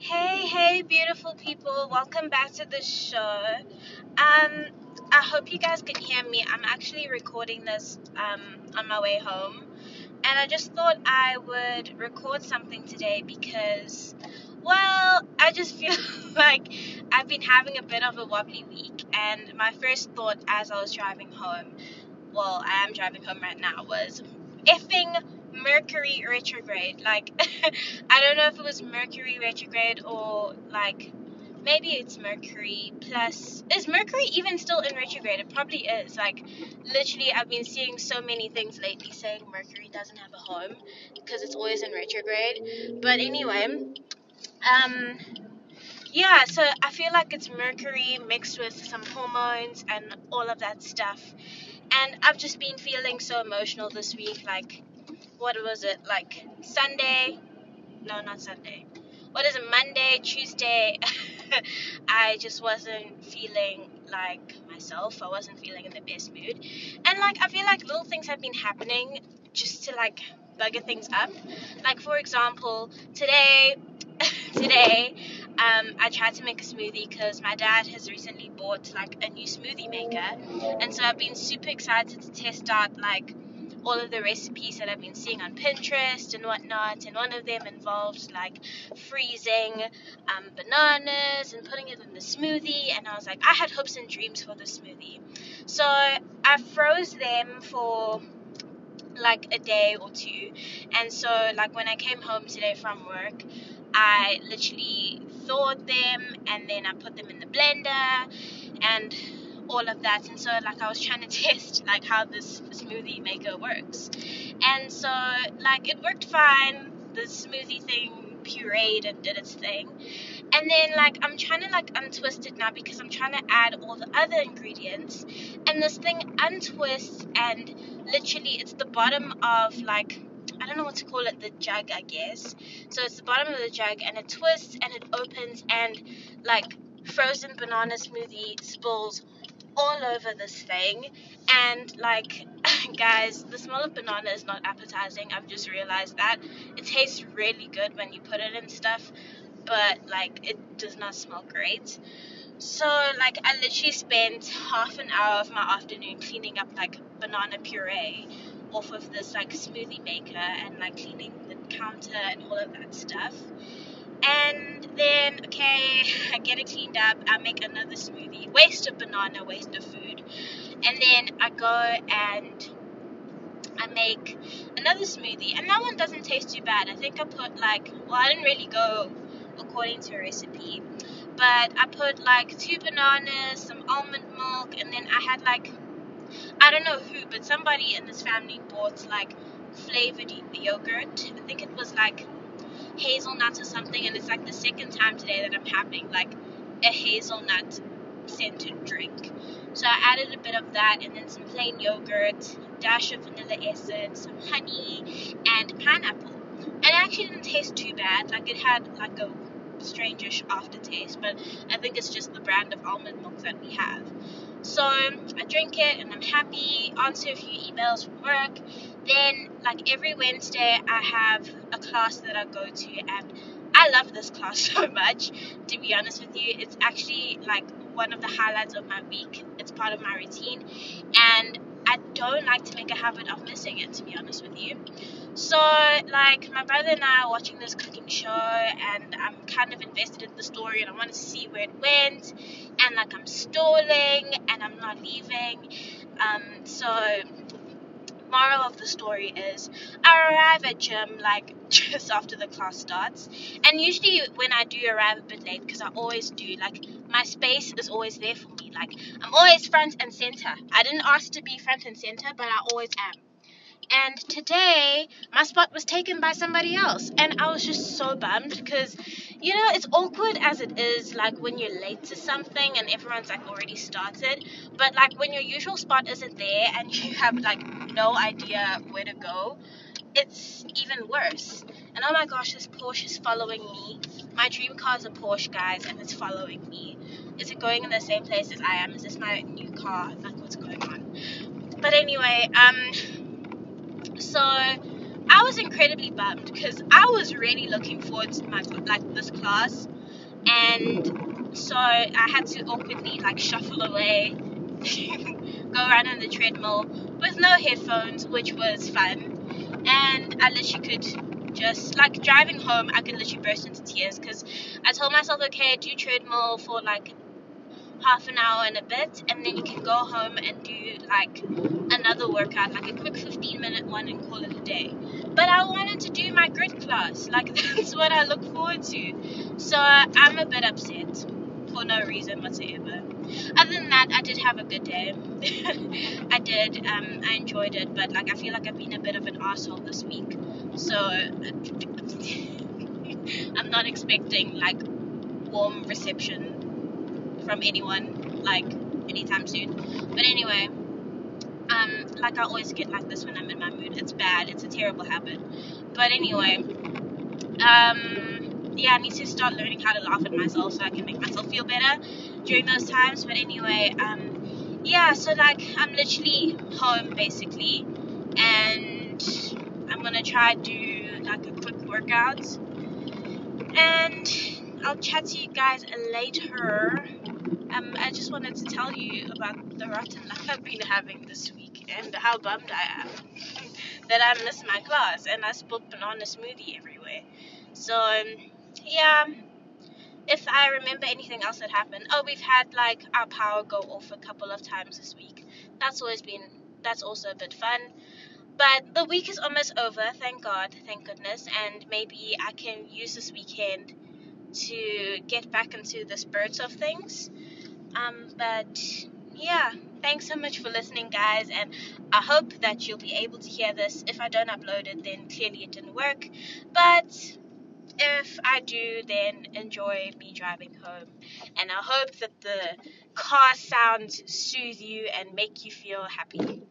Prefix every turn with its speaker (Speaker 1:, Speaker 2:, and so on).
Speaker 1: Hey, hey, beautiful people. Welcome back to the show. Um, I hope you guys can hear me. I'm actually recording this um, on my way home. And I just thought I would record something today because, well, I just feel like I've been having a bit of a wobbly week. And my first thought as I was driving home, well, I am driving home right now, was effing Mercury retrograde. Like, I don't know if it was Mercury retrograde or like maybe it's Mercury plus. Is Mercury even still in retrograde? It probably is. Like, literally, I've been seeing so many things lately saying Mercury doesn't have a home because it's always in retrograde. But anyway, um, yeah, so I feel like it's Mercury mixed with some hormones and all of that stuff. And I've just been feeling so emotional this week. Like, what was it? Like Sunday? No, not Sunday. What is it? Monday, Tuesday? I just wasn't feeling like myself. I wasn't feeling in the best mood. And like, I feel like little things have been happening just to like bugger things up. Like, for example, today, today, um, I tried to make a smoothie because my dad has recently bought like a new smoothie maker, and so I've been super excited to test out like all of the recipes that I've been seeing on Pinterest and whatnot, and one of them involved like freezing um, bananas and putting it in the smoothie. And I was like, I had hopes and dreams for the smoothie, so I froze them for like a day or two. And so, like, when I came home today from work, I literally thawed them and then I put them in the blender and all of that. And so, like, I was trying to test, like, how this smoothie maker works. And so, like, it worked fine. The smoothie thing pureed and did its thing. And then like I'm trying to like untwist it now because I'm trying to add all the other ingredients and this thing untwists and literally it's the bottom of like I don't know what to call it, the jug I guess. So it's the bottom of the jug and it twists and it opens and like frozen banana smoothie spills all over this thing. And like guys the smell of banana is not appetizing. I've just realized that. It tastes really good when you put it in stuff but like it does not smell great. So like i literally spent half an hour of my afternoon cleaning up like banana puree off of this like smoothie maker and like cleaning the counter and all of that stuff and then okay i get it cleaned up. I make another smoothie. Waste of banana waste of food. And then i go and i make another smoothie. And that one doesn't taste too bad. I think i put like well i didn't really go according to a recipe. But i put like two bananas some almond milk and then i had like i don't know who but somebody in this family bought like flavored yogurt. I think it was like hazelnut or something, and it's like the second time today that I'm having like a hazelnut scented drink. So I added a bit of that and then some plain yogurt, dash of vanilla essence, some honey, and pineapple. And it actually didn't taste too bad. Like it had like a strangish aftertaste, but I think it's just the brand of almond milk that we have. So I drink it and I'm happy, answer a few emails from work. Then, like every Wednesday, I have a class that I go to, and I love this class so much. To be honest with you, it's actually like one of the highlights of my week. It's part of my routine, and I don't like to make a habit of missing it, to be honest with you. So, like, my brother and I are watching this cooking show, and I'm kind of invested in the story, and I want to see where it went, and like, I'm stalling, and I'm not leaving. Um, so, moral of the story is I arrive at gym like just after the class starts. And usually when I do arrive a bit late, because I always do, like my space is always there for me. Like I'm always front and center. I didn't ask to be front and center, but I always am. And today, my spot was taken by somebody else. And I was just so bummed because, you know, it's awkward as it is, like when you're late to something and everyone's like already started. But like when your usual spot isn't there and you have like no idea where to go, it's even worse. And oh my gosh, this Porsche is following me. My dream car is a Porsche, guys, and it's following me. Is it going in the same place as I am? Is this my new car? Like, what's going on? But anyway, um, was incredibly bummed because I was really looking forward to my like this class, and so I had to awkwardly like shuffle away, go around on the treadmill with no headphones, which was fun, and I literally could just like driving home, I could literally burst into tears because I told myself, okay, do treadmill for like half an hour and a bit, and then you can go home and do like another workout, like a quick 15 minute one, and call it a day. But I wanted to do my grit class, like that's what I look forward to. So I'm a bit upset for no reason whatsoever. Other than that, I did have a good day. I did. Um, I enjoyed it, but like I feel like I've been a bit of an asshole this week. So I'm not expecting like warm reception from anyone like anytime soon. But anyway, um, like I always get like this when I'm in my mood. It's bad. It's a terrible habit. But anyway, um, yeah, I need to start learning how to laugh at myself so I can make myself feel better during those times. But anyway, um, yeah, so like I'm literally home basically, and I'm gonna try do like a quick workout, and I'll chat to you guys later um, I just wanted to tell you about the rotten luck I've been having this week and how bummed I am that I missed my class and I spilled banana smoothie everywhere. So, um, yeah, if I remember anything else that happened, oh, we've had like our power go off a couple of times this week. That's always been, that's also a bit fun. But the week is almost over, thank God, thank goodness, and maybe I can use this weekend to get back into the spirits of things. Um, but yeah, thanks so much for listening, guys, and I hope that you'll be able to hear this. If I don't upload it, then clearly it didn't work. But if I do, then enjoy me driving home. And I hope that the car sounds soothe you and make you feel happy.